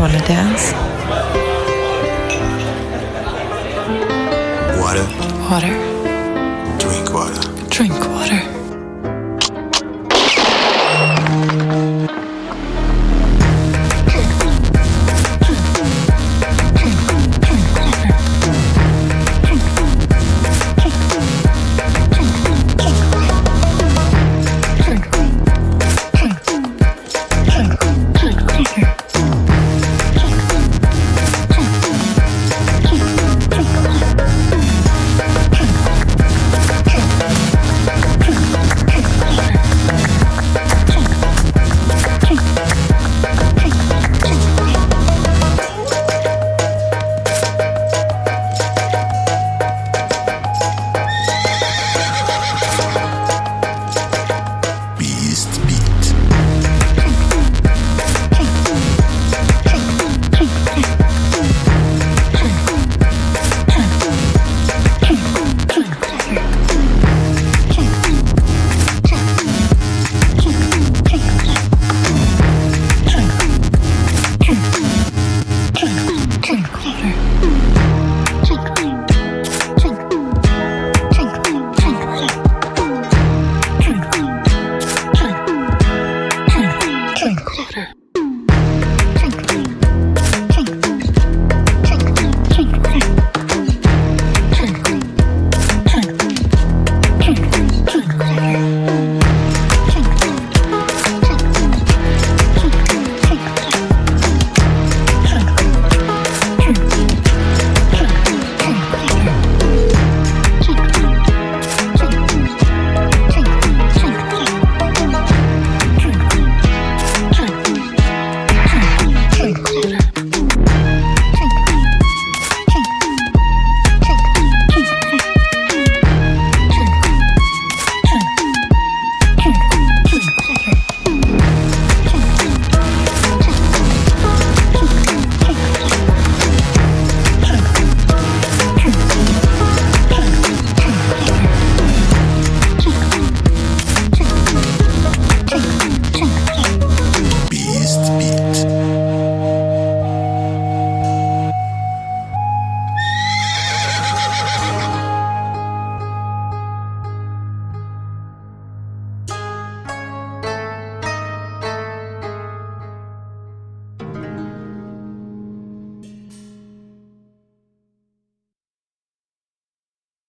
wanna dance? Water, Water. drink water. Drink water.